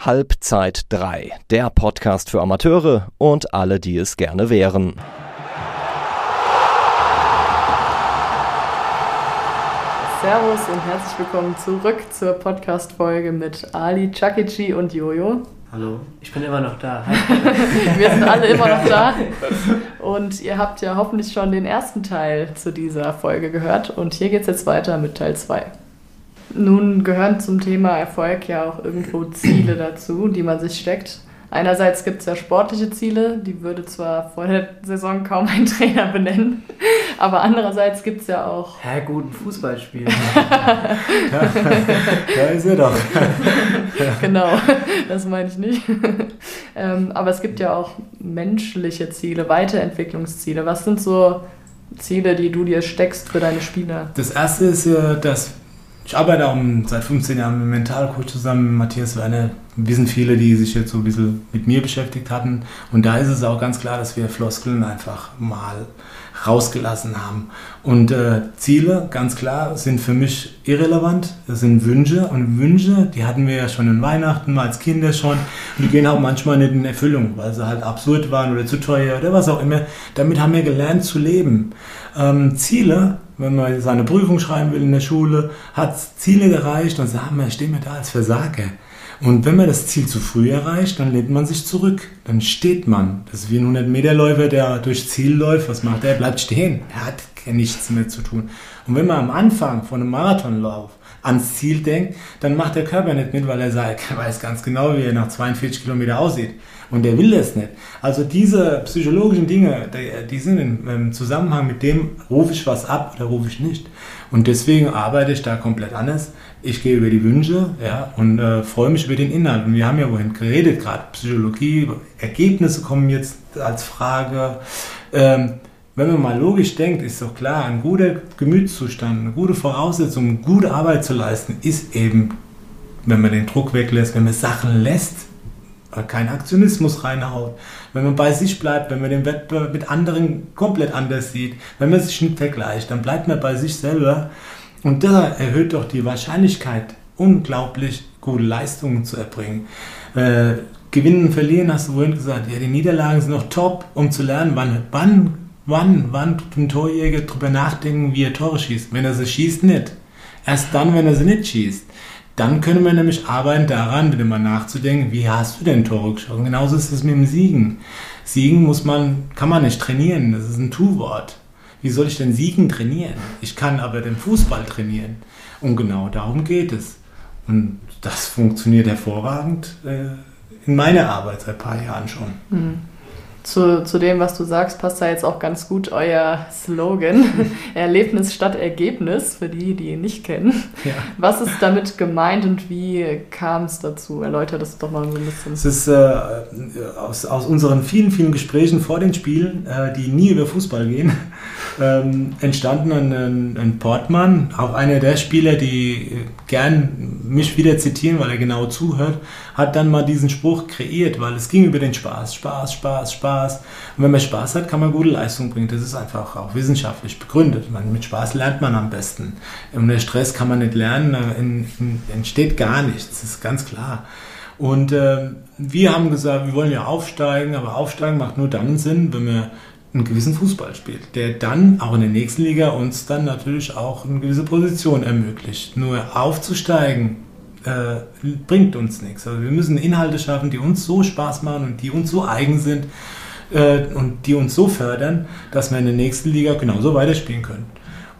Halbzeit 3, der Podcast für Amateure und alle, die es gerne wären. Servus und herzlich willkommen zurück zur Podcast-Folge mit Ali, Chakichi und Jojo. Hallo, ich bin immer noch da. Wir sind alle immer noch da. Und ihr habt ja hoffentlich schon den ersten Teil zu dieser Folge gehört. Und hier geht es jetzt weiter mit Teil 2. Nun gehören zum Thema Erfolg ja auch irgendwo Ziele dazu, die man sich steckt. Einerseits gibt es ja sportliche Ziele, die würde zwar vor der Saison kaum ein Trainer benennen, aber andererseits gibt es ja auch. Hä, guten Fußballspiel. da ist er doch. genau, das meine ich nicht. ähm, aber es gibt ja auch menschliche Ziele, Weiterentwicklungsziele. Was sind so Ziele, die du dir steckst für deine Spieler? Das erste ist ja, dass ich arbeite auch seit 15 Jahren mit Mentalcoach zusammen, mit Matthias Werner. Wir sind viele, die sich jetzt so ein bisschen mit mir beschäftigt hatten. Und da ist es auch ganz klar, dass wir Floskeln einfach mal rausgelassen haben. Und äh, Ziele, ganz klar, sind für mich irrelevant. Das sind Wünsche. Und Wünsche, die hatten wir ja schon in Weihnachten, mal als Kinder schon. Und die gehen auch manchmal nicht in Erfüllung, weil sie halt absurd waren oder zu teuer oder was auch immer. Damit haben wir gelernt zu leben. Ähm, Ziele wenn man seine Prüfung schreiben will in der Schule, hat Ziele erreicht und sagt, man, stehen wir da als Versager. Und wenn man das Ziel zu früh erreicht, dann lehnt man sich zurück. Dann steht man. Das ist wie ein 100-Meter-Läufer, der durchs Ziel läuft. Was macht er? Er bleibt stehen. Er hat nichts mehr zu tun. Und wenn man am Anfang von einem Marathonlauf ans Ziel denkt, dann macht der Körper nicht mit, weil er sagt, er weiß ganz genau, wie er nach 42 Kilometern aussieht. Und der will das nicht. Also diese psychologischen Dinge, die sind im Zusammenhang mit dem, rufe ich was ab oder rufe ich nicht. Und deswegen arbeite ich da komplett anders. Ich gehe über die Wünsche ja, und äh, freue mich über den Inhalt. Und wir haben ja wohin geredet, gerade Psychologie, Ergebnisse kommen jetzt als Frage. Ähm, wenn man mal logisch denkt, ist doch klar, ein guter Gemütszustand, eine gute Voraussetzung, gute Arbeit zu leisten, ist eben, wenn man den Druck weglässt, wenn man Sachen lässt, kein Aktionismus reinhaut, wenn man bei sich bleibt, wenn man den Wettbewerb mit anderen komplett anders sieht, wenn man sich nicht vergleicht, dann bleibt man bei sich selber und da erhöht doch die Wahrscheinlichkeit, unglaublich gute Leistungen zu erbringen. Äh, gewinnen und verlieren, hast du vorhin gesagt, ja, die Niederlagen sind noch top, um zu lernen, wann, wann, wann, wann ein Torjäger darüber nachdenken, wie er Tore schießt. Wenn er sie schießt, nicht. Erst dann, wenn er sie nicht schießt. Dann können wir nämlich arbeiten daran, wieder mal nachzudenken, wie hast du denn Tore geschossen? Genauso ist es mit dem Siegen. Siegen muss man, kann man nicht trainieren. Das ist ein Tu-Wort. Wie soll ich denn Siegen trainieren? Ich kann aber den Fußball trainieren. Und genau darum geht es. Und das funktioniert hervorragend äh, in meiner Arbeit seit ein paar Jahren schon. Mhm zu, zu dem, was du sagst, passt da jetzt auch ganz gut euer Slogan. Erlebnis statt Ergebnis, für die, die ihn nicht kennen. Ja. Was ist damit gemeint und wie kam es dazu? Erläutert das doch mal so ein bisschen. Es ist äh, aus, aus unseren vielen, vielen Gesprächen vor den Spielen, äh, die nie über Fußball gehen, ähm, entstanden ein, ein Portmann, auch einer der Spieler, die gern mich wieder zitieren, weil er genau zuhört, hat dann mal diesen Spruch kreiert, weil es ging über den Spaß, Spaß, Spaß, Spaß. Und wenn man Spaß hat, kann man gute Leistung bringen. Das ist einfach auch wissenschaftlich begründet. Man, mit Spaß lernt man am besten. Ohne Stress kann man nicht lernen, entsteht gar nichts, das ist ganz klar. Und äh, wir haben gesagt, wir wollen ja aufsteigen, aber aufsteigen macht nur dann Sinn, wenn wir einen gewissen Fußball spielt, der dann auch in der nächsten Liga uns dann natürlich auch eine gewisse Position ermöglicht. Nur aufzusteigen äh, bringt uns nichts. Also wir müssen Inhalte schaffen, die uns so Spaß machen und die uns so eigen sind äh, und die uns so fördern, dass wir in der nächsten Liga genauso weiterspielen können.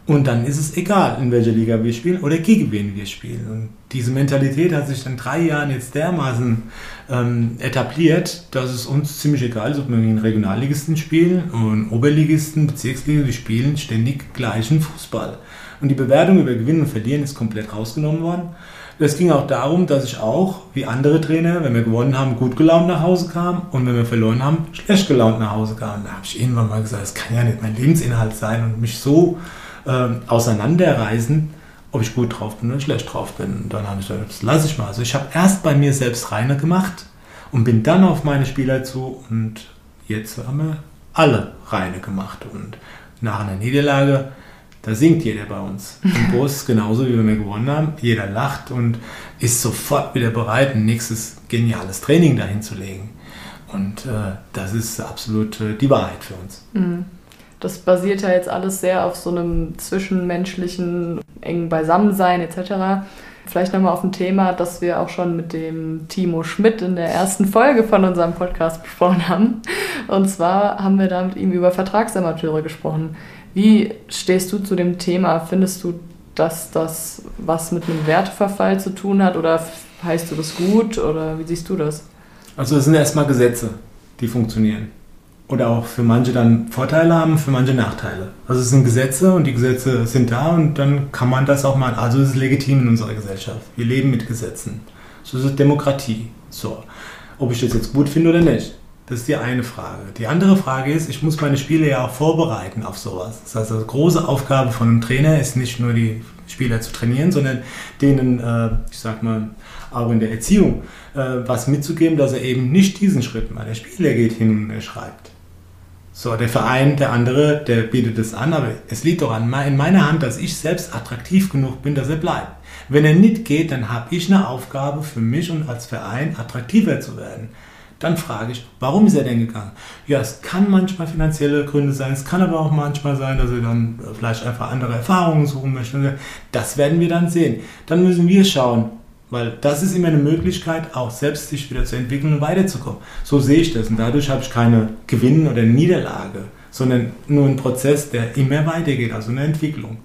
Und dann ist es egal, in welcher Liga wir spielen oder gegen wen wir spielen. Und diese Mentalität hat sich in drei Jahren jetzt dermaßen ähm, etabliert, dass es uns ziemlich egal ist, ob wir gegen Regionalligisten spielen und Oberligisten, Bezirksliga, die spielen ständig gleichen Fußball. Und die Bewertung über Gewinnen und Verlieren ist komplett rausgenommen worden. Es ging auch darum, dass ich auch, wie andere Trainer, wenn wir gewonnen haben, gut gelaunt nach Hause kam und wenn wir verloren haben, schlecht gelaunt nach Hause kam. Da habe ich irgendwann mal gesagt, das kann ja nicht mein Lebensinhalt sein und mich so äh, auseinanderreißen, ob ich gut drauf bin oder schlecht drauf bin. Und dann habe ich gesagt, das lasse ich mal. Also ich habe erst bei mir selbst reine gemacht und bin dann auf meine Spieler zu und jetzt haben wir alle reine gemacht. Und nach einer Niederlage, da singt jeder bei uns. Im Bus genauso wie wenn wir gewonnen haben. Jeder lacht und ist sofort wieder bereit, ein nächstes geniales Training dahin zu legen. Und äh, das ist absolut äh, die Wahrheit für uns. Mhm. Das basiert ja jetzt alles sehr auf so einem zwischenmenschlichen, engen Beisammensein etc. Vielleicht nochmal auf ein Thema, das wir auch schon mit dem Timo Schmidt in der ersten Folge von unserem Podcast besprochen haben. Und zwar haben wir da mit ihm über Vertragsamateure gesprochen. Wie stehst du zu dem Thema? Findest du, dass das was mit einem Werteverfall zu tun hat oder heißt du das gut oder wie siehst du das? Also es sind erstmal Gesetze, die funktionieren. Oder auch für manche dann Vorteile haben, für manche Nachteile. Also es sind Gesetze und die Gesetze sind da und dann kann man das auch mal. Also es ist legitim in unserer Gesellschaft. Wir leben mit Gesetzen. So ist es Demokratie. So. Ob ich das jetzt gut finde oder nicht. Das ist die eine Frage. Die andere Frage ist, ich muss meine Spiele ja auch vorbereiten auf sowas. Das heißt, die große Aufgabe von einem Trainer ist nicht nur die Spieler zu trainieren, sondern denen, äh, ich sag mal, auch in der Erziehung äh, was mitzugeben, dass er eben nicht diesen Schritt macht. Der Spieler geht hin und er schreibt. So, der Verein, der andere, der bietet es an, aber es liegt doch an, in meiner Hand, dass ich selbst attraktiv genug bin, dass er bleibt. Wenn er nicht geht, dann habe ich eine Aufgabe für mich und als Verein attraktiver zu werden. Dann frage ich, warum ist er denn gegangen? Ja, es kann manchmal finanzielle Gründe sein, es kann aber auch manchmal sein, dass er dann vielleicht einfach andere Erfahrungen suchen möchte. Das werden wir dann sehen. Dann müssen wir schauen, weil das ist immer eine Möglichkeit, auch selbst sich wieder zu entwickeln und weiterzukommen. So sehe ich das. Und dadurch habe ich keine Gewinn oder Niederlage, sondern nur einen Prozess, der immer weitergeht, also eine Entwicklung.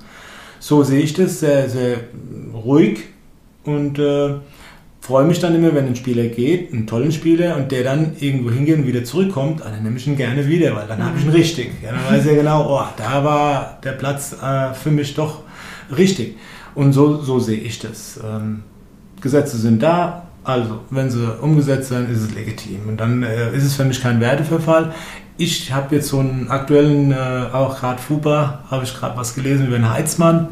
So sehe ich das sehr, sehr ruhig und äh, freue mich dann immer, wenn ein Spieler geht, einen tollen Spieler, und der dann irgendwo hingeht und wieder zurückkommt, ah, dann nehme ich ihn gerne wieder, weil dann habe ich ihn richtig. Ja, dann weiß er genau, oh, da war der Platz äh, für mich doch richtig. Und so, so sehe ich das. Ähm, Gesetze sind da, also wenn sie umgesetzt sind, ist es legitim. Und dann äh, ist es für mich kein Werteverfall. Ich habe jetzt so einen aktuellen, äh, auch gerade FUPA, habe ich gerade was gelesen über einen Heizmann,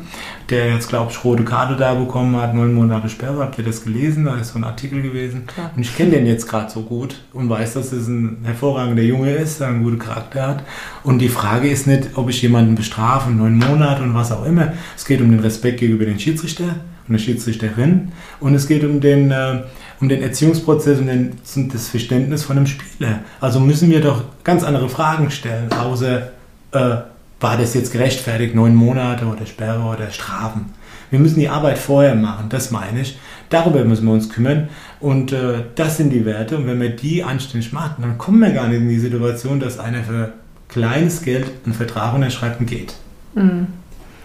der jetzt, glaube ich, rote Karte da bekommen hat, neun Monate Sperre. Habt ihr das gelesen? Da ist so ein Artikel gewesen. Klar. Und ich kenne den jetzt gerade so gut und weiß, dass es ein hervorragender Junge ist, der einen guten Charakter hat. Und die Frage ist nicht, ob ich jemanden bestrafe, neun Monate und was auch immer. Es geht um den Respekt gegenüber den Schiedsrichter der Schiedsrichterin. Und es geht um den, äh, um den Erziehungsprozess und den, das Verständnis von einem Spieler. Also müssen wir doch ganz andere Fragen stellen, außer äh, war das jetzt gerechtfertigt, neun Monate oder Sperre oder Strafen. Wir müssen die Arbeit vorher machen, das meine ich. Darüber müssen wir uns kümmern. Und äh, das sind die Werte. Und wenn wir die anständig machen, dann kommen wir gar nicht in die Situation, dass einer für kleines Geld einen Vertrag unterschreibt und geht. Mhm.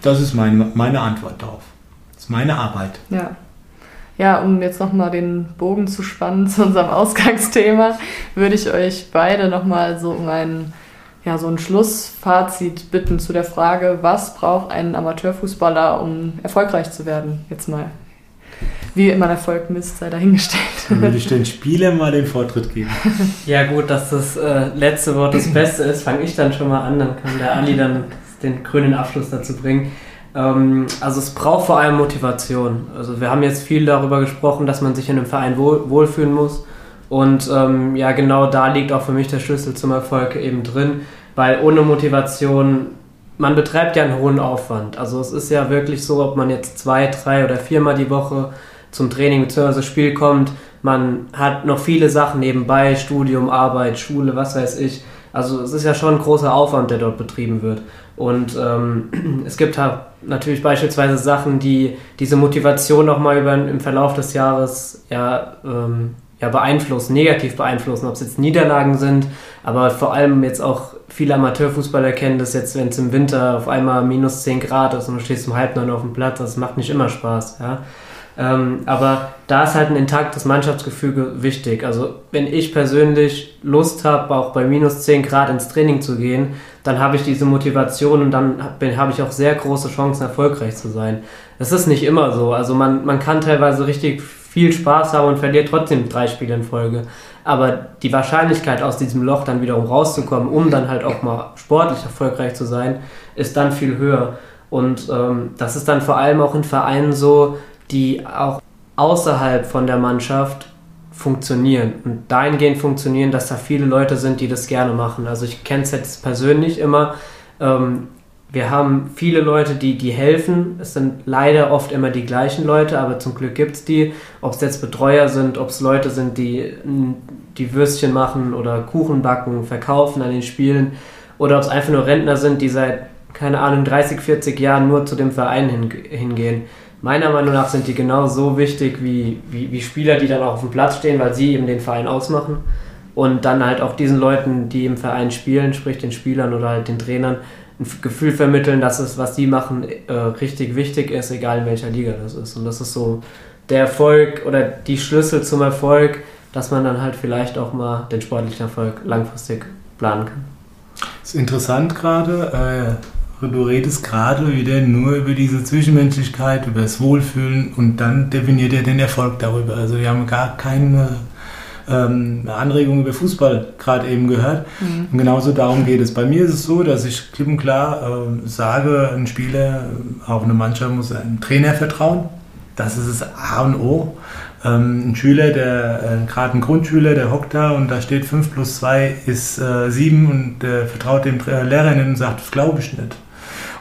Das ist meine, meine Antwort darauf ist meine Arbeit. Ja. Ja, um jetzt nochmal den Bogen zu spannen zu unserem Ausgangsthema, würde ich euch beide nochmal so um ein, ja, so ein Schlussfazit bitten zu der Frage, was braucht ein Amateurfußballer, um erfolgreich zu werden? Jetzt mal. Wie man Erfolg misst, sei dahingestellt. Dann würde ich den Spielern mal den Vortritt geben. Ja, gut, dass das äh, letzte Wort das Beste ist, fange ich dann schon mal an, dann kann der Ali dann den grünen Abschluss dazu bringen. Ähm, also es braucht vor allem Motivation. Also wir haben jetzt viel darüber gesprochen, dass man sich in einem Verein wohl, wohlfühlen muss. Und ähm, ja, genau da liegt auch für mich der Schlüssel zum Erfolg eben drin, weil ohne Motivation, man betreibt ja einen hohen Aufwand. Also es ist ja wirklich so, ob man jetzt zwei, drei oder viermal die Woche zum Training bzw. Spiel kommt, man hat noch viele Sachen nebenbei, Studium, Arbeit, Schule, was weiß ich. Also es ist ja schon ein großer Aufwand, der dort betrieben wird. Und ähm, es gibt halt natürlich beispielsweise Sachen, die diese Motivation nochmal über, im Verlauf des Jahres ja, ähm, ja beeinflussen, negativ beeinflussen, ob es jetzt Niederlagen sind, aber vor allem jetzt auch viele Amateurfußballer kennen das jetzt, wenn es im Winter auf einmal minus 10 Grad ist und du stehst um halb neun auf dem Platz, das macht nicht immer Spaß. Ja? Ähm, aber da ist halt ein intaktes Mannschaftsgefüge wichtig. Also wenn ich persönlich Lust habe, auch bei minus 10 Grad ins Training zu gehen, dann habe ich diese Motivation und dann habe ich auch sehr große Chancen, erfolgreich zu sein. Das ist nicht immer so. Also man, man kann teilweise richtig viel Spaß haben und verliert trotzdem drei Spiele in Folge. Aber die Wahrscheinlichkeit, aus diesem Loch dann wiederum rauszukommen, um dann halt auch mal sportlich erfolgreich zu sein, ist dann viel höher. Und ähm, das ist dann vor allem auch in Vereinen so, die auch außerhalb von der Mannschaft funktionieren und dahingehend funktionieren, dass da viele Leute sind, die das gerne machen. Also ich kenne es jetzt persönlich immer. Ähm, wir haben viele Leute, die, die helfen. Es sind leider oft immer die gleichen Leute, aber zum Glück gibt es die. Ob es jetzt Betreuer sind, ob es Leute sind, die die Würstchen machen oder Kuchen backen, verkaufen an den Spielen oder ob es einfach nur Rentner sind, die seit, keine Ahnung, 30, 40 Jahren nur zu dem Verein hin, hingehen. Meiner Meinung nach sind die genauso wichtig wie, wie, wie Spieler, die dann auch auf dem Platz stehen, weil sie eben den Verein ausmachen. Und dann halt auch diesen Leuten, die im Verein spielen, sprich den Spielern oder halt den Trainern, ein Gefühl vermitteln, dass es, was die machen, äh, richtig wichtig ist, egal in welcher Liga das ist. Und das ist so der Erfolg oder die Schlüssel zum Erfolg, dass man dann halt vielleicht auch mal den sportlichen Erfolg langfristig planen kann. Das ist interessant gerade. Äh, du redest gerade wieder nur über diese Zwischenmenschlichkeit, über das Wohlfühlen und dann definiert er den Erfolg darüber. Also wir haben gar keine ähm, Anregung über Fußball gerade eben gehört. Mhm. Und genauso darum geht es. Bei mir ist es so, dass ich klipp und klar äh, sage, ein Spieler, auch eine Mannschaft muss einem Trainer vertrauen. Das ist das A und O. Ähm, ein Schüler, der äh, gerade ein Grundschüler, der hockt da und da steht 5 plus 2 ist äh, 7 und der vertraut dem Lehrer und sagt, das glaube ich nicht.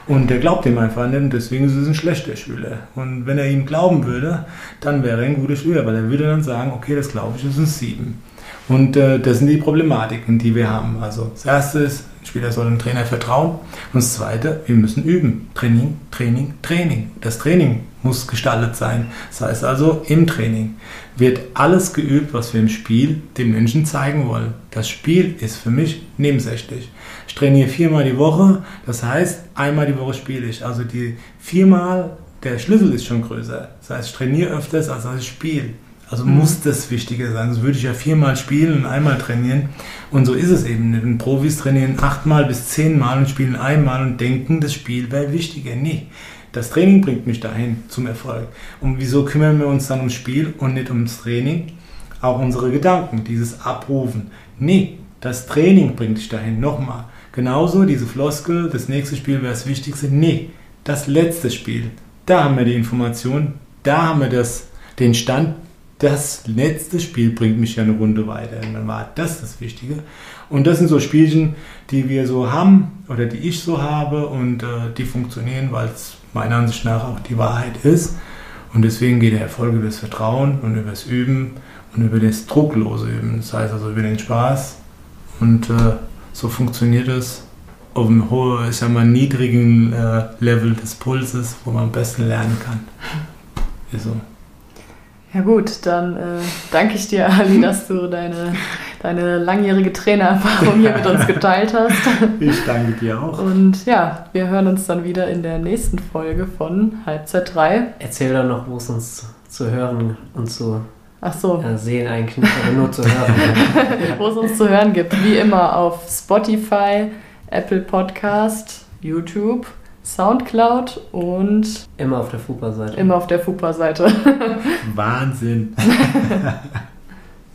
Und der glaubt ihm einfach nicht und deswegen ist es ein schlechter Schüler. Und wenn er ihm glauben würde, dann wäre er ein guter Schüler, weil er würde dann sagen, okay, das glaube ich, ist ein 7. Und äh, das sind die Problematiken, die wir haben. Also das erste ist, ein Spieler soll dem Trainer vertrauen. Und das zweite, wir müssen üben. Training, Training, Training. Das Training muss gestaltet sein. Das heißt also, im Training wird alles geübt, was wir im Spiel dem Menschen zeigen wollen. Das Spiel ist für mich nebensächlich. Trainiere viermal die Woche, das heißt, einmal die Woche spiele ich. Also die viermal, der Schlüssel ist schon größer. Das heißt, ich trainiere öfters, als ich spiele. Also mhm. muss das wichtiger sein. Sonst würde ich ja viermal spielen und einmal trainieren. Und so ist es eben nicht. Und Profis trainieren achtmal bis zehnmal und spielen einmal und denken, das Spiel wäre wichtiger. Nee. Das Training bringt mich dahin zum Erfolg. Und wieso kümmern wir uns dann ums Spiel und nicht ums Training? Auch unsere Gedanken, dieses Abrufen. Nee, das Training bringt dich dahin. Nochmal. Genauso diese Floskel, das nächste Spiel wäre das Wichtigste. Nee, das letzte Spiel. Da haben wir die Information, da haben wir das, den Stand, das letzte Spiel bringt mich ja eine Runde weiter. Und dann war das das Wichtige. Und das sind so Spielchen, die wir so haben oder die ich so habe und äh, die funktionieren, weil es meiner Ansicht nach auch die Wahrheit ist. Und deswegen geht der Erfolg über das Vertrauen und über das Üben und über das drucklose Üben. Das heißt also über den Spaß. Und äh, so funktioniert es auf einem hohen, ich sag mal, niedrigen äh, Level des Pulses, wo man am besten lernen kann. So. Ja gut, dann äh, danke ich dir, Ali, dass du deine, deine langjährige Trainererfahrung hier mit uns geteilt hast. Ich danke dir auch. Und ja, wir hören uns dann wieder in der nächsten Folge von Halbzeit 3. Erzähl dann noch, wo es uns zu hören und zu Ach so. Ja, sehen eigentlich nicht, aber nur zu hören. wo es uns zu hören gibt, wie immer auf Spotify, Apple Podcast, YouTube Soundcloud und immer auf der FUPA-Seite. Immer auf der FUPA-Seite. Wahnsinn.